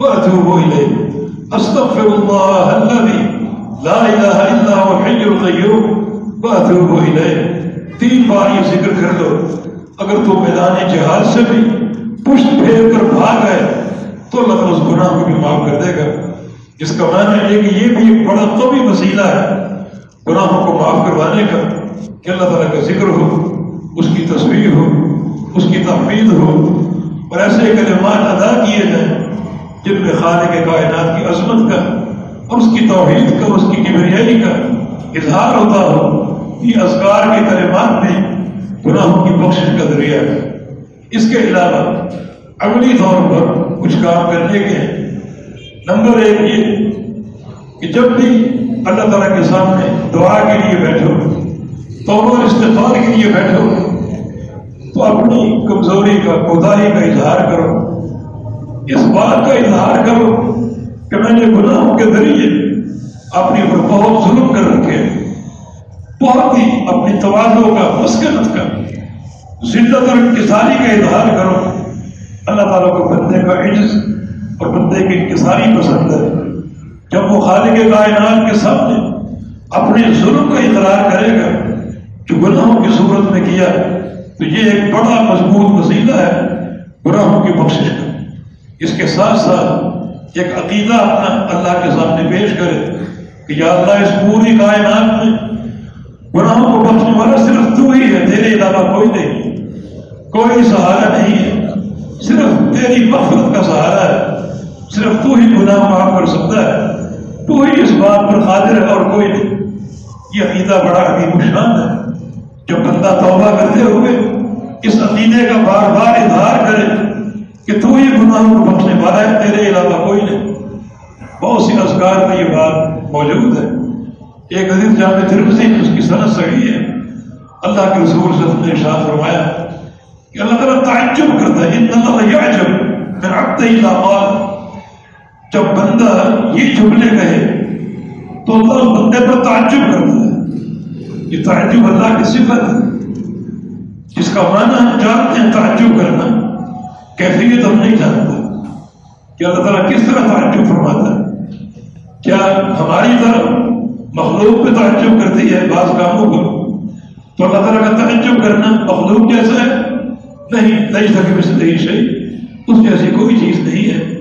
واتوب الیہ استغفر اللہ الذي لا الہ الا هو حي القيوم واتوب الیہ تین بار یہ ذکر کر لو اگر تو میدان جہاد سے بھی پشت پھیر کر بھاگ گئے، تو اللہ تعالیٰ اس گناہ کو بھی معاف کر دے گا۔ جس کا معنی ہے کہ یہ بھی ایک بڑا تو بھی وسیلہ ہے، گناہوں کو معاف کروانے کا، کہ اللہ تعالیٰ کا ذکر ہو۔ اس کی تصویر ہو، اس کی تحفید ہو، اور ایسے کلمات ادا کیے جائیں جن میں خالق کائنات کی عظمت کا، اور اس کی توحید کا اس کی کبریائی کا اظہار ہوتا ہو، یہ اذکار کے کلمات میں گناہوں کی بخش کا ذریعہ ہے۔ اس کے علاوہ عملی طور پر کچھ کام کرنے کے نمبر ایک یہ کہ جب بھی اللہ تعالیٰ کے سامنے دعا کے لیے بیٹھو، توبہ استفاد کے لیے بیٹھو تو اپنی کمزوری کا کوتاہی کا اظہار کرو۔ اس بات کا اظہار کرو کہ میں نے گناہوں کے ذریعے اپنی پر بہت ظلم کر رکھے بہت ہی اپنی توازوں کا مسکنت کا، ذلت اور انکساری کا اظہار کرو۔ اللہ تعالیٰ کو بندے کا عجز اور بندے کی انکساری پسند ہے۔ جب وہ خالق کائنات کے سامنے اپنے ظلم کا اقرار کرے گا، جو گناہوں کی صورت میں کیا تو یہ ایک بڑا مضبوط وسیلہ ہے گناہوں کی بخشش کا۔ اس کے ساتھ ساتھ ایک عقیدہ اپنا اللہ کے سامنے پیش کرے کہ یا اللہ اس پوری کائنات میں گناہوں کو بخشنے والا صرف تو ہی ہے، تیرے علاوہ کوئی نہیں۔ کوئی سہارا نہیں ہے۔ صرف تیری مفرت کا سہارا ہے۔ صرف تو ہی گناہ معاف کر سکتا ہے۔ تو ہی اس بات پر قادر ہے اور کوئی نہیں۔ یہ عقیدہ بڑا عقید شان ہے۔ جب بندہ توبہ کرتے ہوئے اس عقیدے کا بار بار اظہار کرے کہ تو ہی گناہوں کو بخشنے والا ہے، تیرے علاوہ کوئی نہیں۔ بہت سی ازگار میں یہ بات موجود ہے۔ ایک عزیز جامع ترمسی اس کی صنعت صحیح ہے۔ اللہ کے رسول سے نے ارشاد فرمایا کہ اللہ تعالیٰ تعجب کرتا ہے، ان اللہ یعجب من عبد اذا قال. جب بندہ یہ جملے کہے تو اللہ بندے پر تعجب کرتا ہے۔ یہ تعجب اللہ کی صفت ہے۔ جس کا معنی ہم جانتے ہیں تعجب کرنا، کیفیت ہم نہیں جانتے کہ اللہ تعالیٰ کس طرح تعجب فرماتا ہے؟ کیا ہماری طرف مخلوق پہ تعجب کرتی ہے بعض کاموں کو؟ تو اللہ تعالیٰ کا تعجب کرنا مخلوق جیسا ہے؟ نہیں نہیں سکے میں سے صحیح اس جیسی کوئی چیز نہیں ہے۔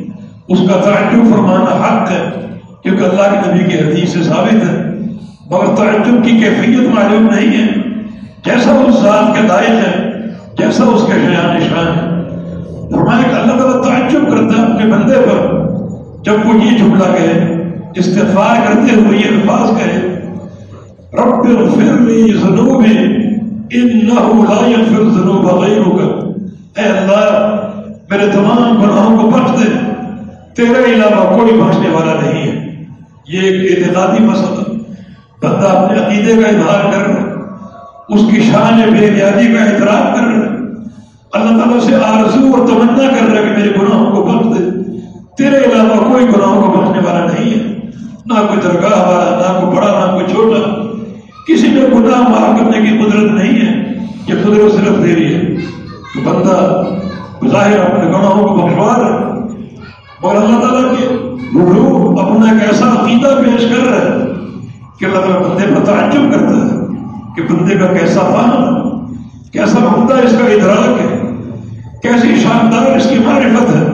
اس کا تعجب فرمانا حق ہے، کیونکہ اللہ کے نبی کی حدیث سے ثابت ہے۔ مگر تعجب کی کیفیت معلوم نہیں ہے۔ جیسا اس ذات کے لائق ہے، جیسا اس کے شیان نشان ہے۔ فرمایا کہ اللہ تعالیٰ تعجب کرتا ہے اپنے بندے پر۔ جب وہ یہ جملہ کہے، استغفار کرتے ہوئے یہ الفاظ کہے، رب اغفر لی ذنوبی انہو لا یغفر ذنوب غیرک۔ اے اللہ، میرے تمام گناہوں کو بخش دے۔ تیرے علاوہ کوئی بخشنے والا نہیں ہے۔ یہ ایک اعتقادی مسئلہ بندہ اپنے عقیدے کا اظہار کر رہا ہے اس کی شان بے نیادی کا اعتراف کر رہا ہے اللہ تعالیٰ سے آرزو اور تمنا کر رہا ہے کہ میرے گناہوں کو بخش دے۔ تیرے علاوہ کوئی گناہوں کو بخشنے والا نہیں ہے۔ نہ کوئی درگاہ والا، نہ کوئی بڑا، نہ کوئی چھوٹا۔ کسی میں گناہ معاف کرنے کی قدرت نہیں ہے۔ یہ قدرت صرف دے رہی ہے۔ تو بندہ ظاہر اپنے گناہوں کو بخشوا رہا ہے۔ اور اللہ تعالیٰ کے روح اپنا ایک ایسا عقیدہ پیش کر رہا ہے کہ اللہ تعالیٰ بندے پر تعجب کرتا ہے۔ کہ بندے کا کیسا فہم ہے کیسا عمدہ اس کا ادراک ہے، کیسی شاندار اس کی معرفت ہے۔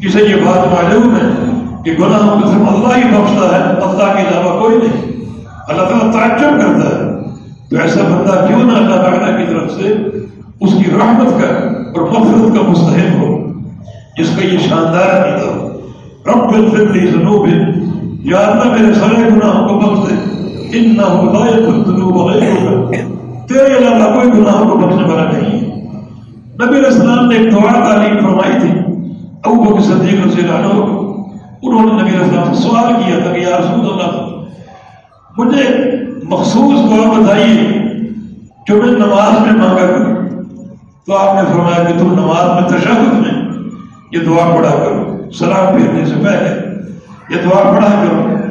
کسے یہ بات معلوم ہے کہ گناہ کو صرف اللہ ہی بخشتا ہے، اللہ کے علاوہ کوئی نہیں۔ اللہ تعالیٰ تعجب کرتا ہے۔ تو ایسا بندہ کیوں نہ اللہ تعالیٰ کی طرف سے اس کی رحمت کا اور مغفرت کا مستحق ہو، جس کا یہ شاندار عقیدہ ہو۔ رب اغفر لی ذنوب یا اللہ میرے سارے گناہوں کو بخش دے۔ انہو لا یغفر الذنوب غیرک تیرے علاوہ کوئی گناہوں کو بخشنے والا نہیں ہے نبی علیہ السلام نے ایک دعا تعلیم فرمائی تھی. ابو بکر صدیق رضی اللہ عنہ، انہوں نے نبی علیہ السلام سے سوال کیا تھا کہ یا رسول اللہ، مجھے مخصوص دعا بتائیے جو میں نماز میں مانگا کروں۔ تو آپ نے فرمایا کہ تم نماز میں تشہد میں یہ دعا پڑھا کرو، سلام پھیرنے سے پہلے یہ دعا پڑھا کرو۔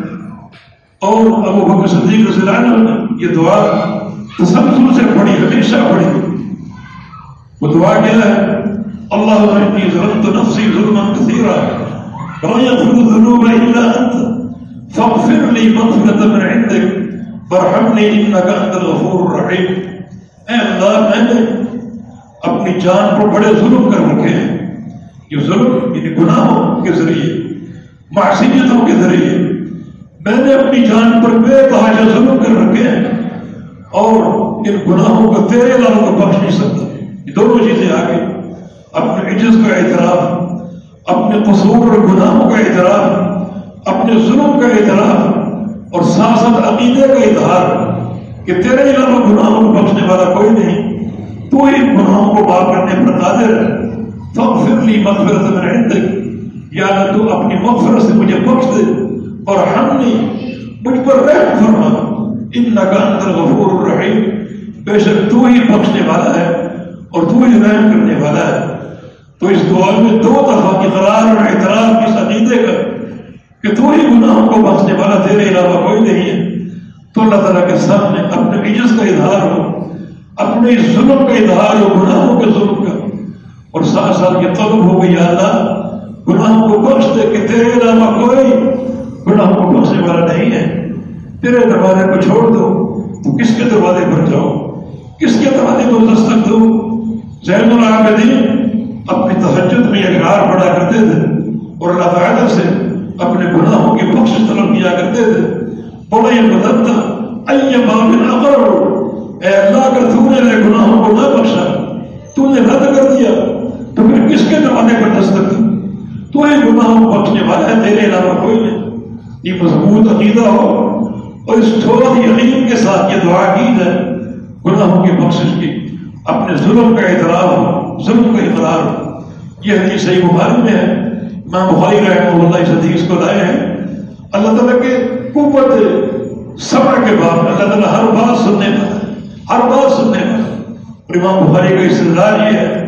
اور ابو بکر صدیق رضی اللہ عنہ نے یہ دعا تسلسل سے پڑھی ہمیشہ پڑھی۔ وہ دعا کیا ہے، اللہ انی ظلمت نفسی ظلما کثیرا ولا يغفر الذنوب الا انت، فاغفر لي مغفرة من عندك وارحمني انك انت الغفور الرحيم اے اللہ، میں نے اپنی جان پر بڑے ظلم کر رکھے ہیں۔ یہ ظلم یعنی گناہوں کے ذریعے، معصیتوں کے ذریعے میں نے اپنی جان پر بے تحاشا ظلم کر رکھے ہیں اور ان گناہوں کو تیرے علاوہ کو بخش نہیں سکتا۔ یہ دونوں چیزیں آگے اپنے عجز کا اعتراف، اپنے قصور اور گناہوں کا اعتراف، اپنے ظلم کا اعتراف اور ساتھ ساتھ عقیدے کا اظہار کہ تیرے علاوہ گناہوں کو بخشنے والا کوئی نہیں۔ تو ہی گناہوں کو معاف کرنے پر قادر ہے۔ فاغفر لی مغفرت من عندك یا تو اپنی مغفرت سے مجھے بخش دے۔ اور ہم نے مجھ پر رحم فرما۔ انك انت الغفور الرحیم۔ بے شک تو ہی بخشنے والا ہے اور تو ہی رحم کرنے والا ہے۔ تو اس دعا میں دو دفعہ اقرار اور اعتراف اس عقیدے کا کہ تو ہی گناہوں کو بخشنے والا تیرے علاوہ کوئی نہیں ہے۔ تو اللہ تعالیٰ کے سامنے اپنے عجز کا اظہار ہو، اپنے ظلم کا اظہار ہو، گناہوں کے ظلم کا۔ اور ساتھ ساتھ یہ طلب ہو گئی اللہ، گناہوں کو بخش دے کہ تیرے علاوہ کوئی گناہوں کو بخشنے والا نہیں ہے۔ تیرے دروازے کو چھوڑ دو، تو کس کے دروازے پر جاؤ؟ کس کے دروازے کو دستک دو؟ زین العابدین اپنی تہجد میں اشعار پڑا کرتے تھے اور اللہ تعالیٰ سے اپنے گناہوں کی بخش طلب کیا کرتے تھے۔ بڑا یہ بدلتا اے بابن اگر اے اللہ کا تو نے میرے گناہوں کو نہ بخشا، تو نے رد کر دیا، تو پھر کس کے زمانے پر دستک دی تو ہی گناہوں کو بخشنے والا ہے تیرے علاوہ کوئی نہیں۔ یہ مضبوط عقیدہ ہو اور اس تھوڑی یقین کے ساتھ یہ دعا کی جائے، گناہوں کی بخشش کی۔ اپنے ظلم کا اعتراف ہو، ظلم کا اقرار ہو۔ یہ حدیث صحیح بخاری میں ہے۔ ماں بخاری رحمہ اللہ اس حدیث کو لائے ہیں۔ اللہ تعالیٰ کے قوت صبر کے بعد، اللہ تعالیٰ ہر بات سننے کا ہر بات سننے کا اور امام بخاری کا استدار یہ ہے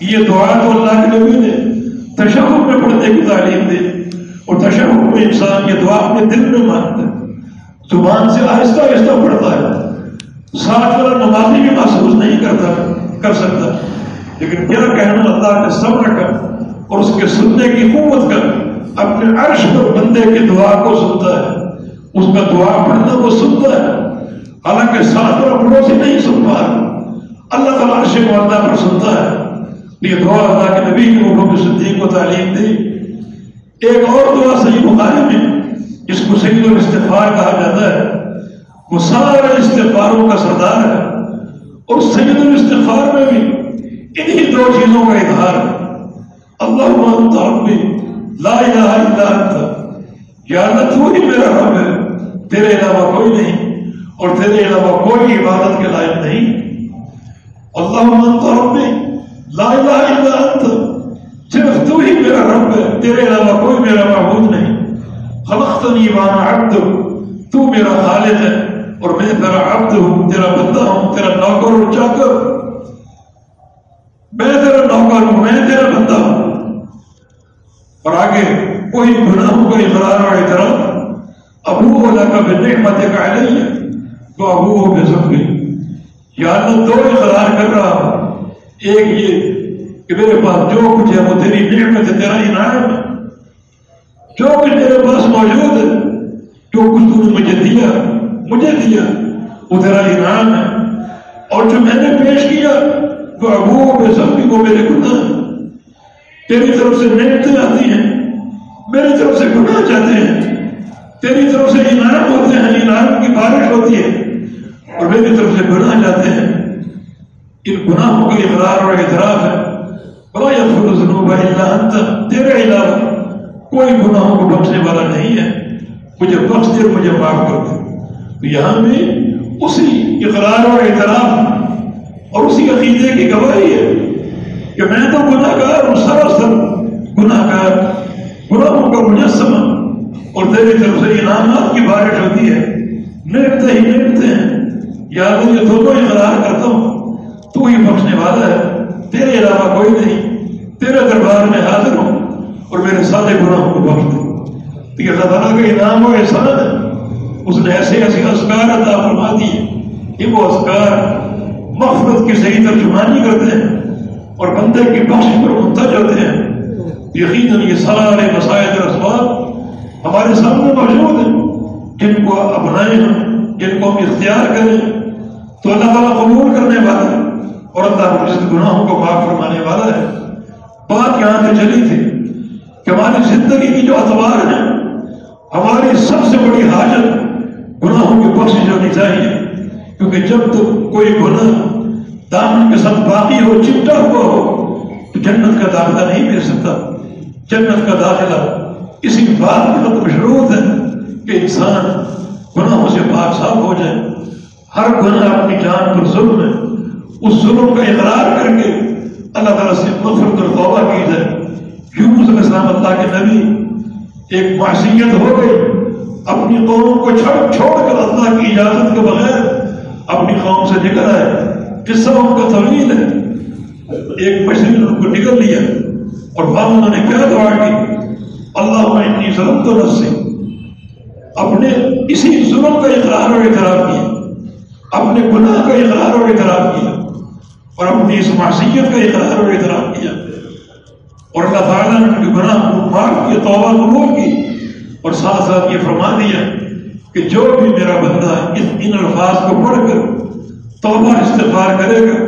یہ دعا تو اللہ کے نبی نے تشہد میں پڑھنے کی تعلیم دی اور تشہد میں انسان یہ دعا اپنے دل میں مانتا ہے زبان سے آہستہ آہستہ پڑھتا ہے ساتھ والا نمازی بھی محسوس نہیں کرتا کر سکتا لیکن کیا کہنا اللہ کے صبر کا اور اس کے سننے کی قوت کا اپنے عرش پر بندے کی دعا کو سنتا ہے اس کا دعا پڑھنا وہ سنتا ہے حالانکہ ساتھ والا پڑوسی نہیں سن پا رہا اللہ تعالیٰ عرش معدہ پر سنتا ہے یہ دعا اللہ کے نبی کی صدیق کو تعلیم دی ایک اور دعا صحیح بخاری میں، جس کو سید الاستغفار کہا جاتا ہے، وہ سارے استغفاروں کا سردار ہے۔ اور سید الاستغفار میں بھی انہی دو چیزوں کا اظہار ہے۔ اللہ ربی لا الہ الا انت۔ یا اللہ، تو ہی میرا رب ہے، تیرے علاوہ کوئی نہیں، اور تیرے علاوہ کوئی عبادت کے لائق نہیں۔ اللہ ربی لا الہ الا انت۔ صرف تو ہی میرا رب ہے تیرے علاوہ کوئی میرا معبود نہیں خلقتنی وانا عبد، تو میرا خالق ہے، اور میں تیرا عبد ہوں، تیرا بندہ ہوں، تیرا نوکر ہوں چاکر میں تیرا نوکر ہوں، میں تیرا بندہ ہوں. اور آگے، کوئی گناہوں کا اقرار اور اعتراف ابو اولا کا بے نعمت کا علیہ تو ابو ہو بے سب گئی یا اللہ، دو اقرار کر رہا ہوں. ایک یہ کہ میرے پاس جو کچھ ہے وہ تیری نعمت ہے، تیرا انعام ہے۔ جو کچھ میرے پاس موجود ہے، جو کچھ تو نے مجھے دیا مجھے دیا، وہ تیرا انعام ہے۔ اور جو میں نے پیش کیا، وہ ابو بے سبھی کو میرے گناہ تیری طرف سے نعمتیں آتی ہیں، میری طرف سے گناہ جاتے ہیں۔ تیری طرف سے انعام ہوتے ہیں، انعام کی بارش ہوتی ہے۔ اور میری طرف سے گناہ جاتے ہیں۔ ان گناہوں کا اقرار اور اعتراف ہے۔ بڑا الا انت تیرے علاوہ کوئی گناہوں کو بخشنے والا نہیں ہے مجھے بخش دے مجھے معاف کر دے تو یہاں بھی اسی اقرار اور اعتراف اور اسی عقیدے کی گواہی ہے کہ میں تو گناہ گار ہوں سراسر گناہ گار گناہوں کا مجسم اور تیری طرف سے انعامات کی بارش ہوتی ہے نیٹتے ہی نیٹتے ہیں یا یہ دونوں اقرار کرتا ہوں تو ہی بخشنے والا ہے تیرے علاوہ کوئی نہیں تیرے دربار میں حاضر ہوں اور میرے سارے گناہوں کو بخش دے تو یہ اللہ تعالیٰ کا انعام و احسان ہے اس نے ایسے ایسے اسکار عطا فرما دیے کہ وہ اسکار مغفرت کی صحیح ترجمانی کرتے ہیں اور بندے کی بخش پر منتج ہوتے ہیں۔ یقیناً یہ سارے مسائل اور اسباب ہمارے سامنے موجود ہیں۔ جن کو اپنائیں ہم جن کو ہم اختیار کریں، تو اللہ تعالیٰ قبول کرنے والا ہے اور اللہ گناہوں کو معاف فرمانے والا ہے۔ بات یہاں سے چلی تھی کہ ہماری زندگی کی جو اتوار ہیں، ہماری سب سے بڑی حاجت گناہوں کی بخش ہونی چاہیے۔ کیونکہ جب تک کوئی گناہ دامن کے ساتھ باقی ہو، چپٹا ہوا ہو، تو جنت کا داخلہ نہیں مل سکتا۔ جنت کا داخلہ اسی بات کی مطلب شروع ہے کہ انسان گناہوں سے پاک صاف ہو جائے۔ ہر گناہ اپنی جان پر ظلم ہے۔ اس ظلم کا اقرار کر کے اللہ تعالیٰ سے مفرت اور توبہ کی جائے یونس علیہ السلام اللہ کے نبی ایک معصیت ہو گئی۔ اپنی قوم کو چھوڑ چھوڑ کر اللہ کی اجازت کے بغیر اپنی قوم سے نکل آئے۔ قصہ ان کا طویل ہے؟ ایک مچھلی نے ان کو نکل لیا اور وہاں انہوں نے کیا دعا کی؟ اللہ انی ظلم تو نفسی۔ اپنے اسی ظلم کا اقرار و اعتراف کیا۔ اپنے گناہ کا اقرار و اعتراف کیا۔ اور اپنی اس معصیت کا اقرار و اعتراف کیا۔ اور اللہ تعالیٰ نے گناہ کو توبہ قبول کی اور ساتھ ساتھ یہ فرما دیا کہ جو بھی میرا بندہ اس ان الفاظ کو پڑھ کر توبہ استغفار کرے گا،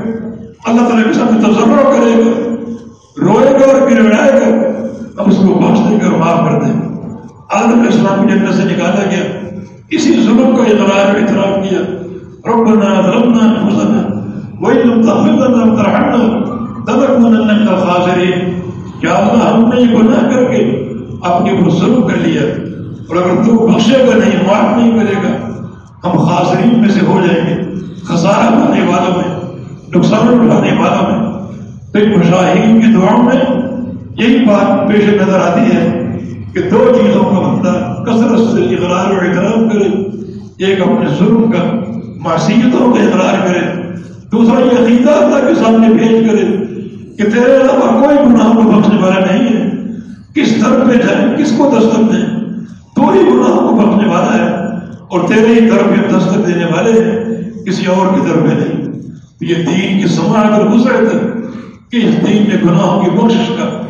اللہ تعالیٰ کے سامنے تجربہ کرے گا، روئے گا اور پھر گا، ہم اس کو بخش دیں گے اور معاف کر دیں آدم اسلام کی جنت سے نکالا گیا، اسی ظلم کا اقرار و اعتراف کیا۔ ربنا ظلمنا انفسنا وإن لم تغفر لنا وترحمنا لنكونن من الخاسرين کیا اللہ، ہم نے یہ گناہ کر کے اپنے اوپر ظلم کر لیا اور اگر تو بخشے گا نہیں، معاف نہیں کرے گا، ہم خاصرین میں سے ہو جائیں گے۔ خسارہ پانے والوں میں، نقصان اٹھانے والوں میں۔ تو پھر مشاہین کی دعاؤں میں یہی بات پیش نظر آتی ہے کہ دو چیزوں کا بندہ کثرت سے اقرار و احترام کرے ایک اپنے ظلم کا، معصیتوں کا اقرار کرے دوسرا یہ عقیدہ اللہ کے سامنے بھیج کرے کہ تیرے علاوہ کوئی گناہ کو بخشنے والا نہیں ہے۔ کس طرف پہ جائیں، کس کو دستک دیں؟ تو ہی گناہ کو بخشنے والا ہے۔ اور تیرے ہی طرف یہ دستک دینے والے ہیں، کسی اور کی طرف نہیں۔ یہ دین کی سما اگر گزرے تھے کہ اس دین میں گناہوں کی بخشش کا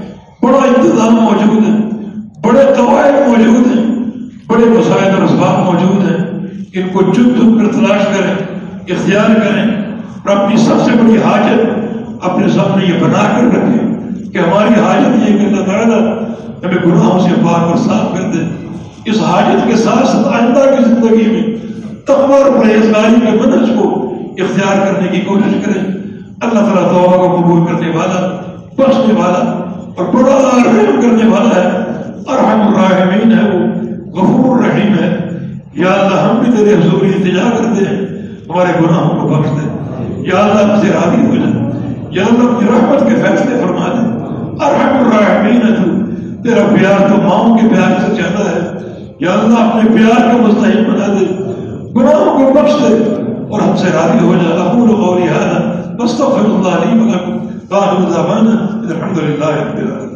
بڑا انتظام موجود ہے، بڑے قواعد موجود ہیں، بڑے مسائل اور اسباب موجود ہیں۔ ان کو چن چن کر تلاش کریں، اختیار کریں۔ اور اپنی سب سے بڑی حاجت اپنے سامنے یہ بنا کر رکھیں کہ ہماری حاجت یہ کہ اللہ تعالیٰ ہمیں گناہوں سے پاک اور صاف کر دے۔ اس حاجت کے ساتھ ساتھ آئندہ کی زندگی میں تقوی اور پرہیزگاری کے منج کو اختیار کرنے کی کوشش کریں۔ اللہ تعالیٰ توبہ کو قبول کرنے والا، بخشنے والا اور بڑا رحم کرنے والا ہے۔ ارحم الراحمین ہے وہ، غفور رحیم ہے۔ یا اللہ ہم بھی تیرے حضور التجا کرتے ہیں، ہمارے گناہوں کو بخش دے۔ یا اللہ ہم سے راضی ہو جائے، یا اللہ اپنی رحمت کے فیصلے فرما دے۔ ارحم الراحمین ہے تو، تیرا پیار تو ماؤں کے پیار سے زیادہ ہے۔ یا اللہ، اپنے پیار کا مستحق بنا دے۔ گناہوں کو بخش دے۔ اور ہم سے راضی ہو جائے اقول قولی هذا، واستغفر الله لي ولكم. واخر دعوانا الحمد لله رب العالمين۔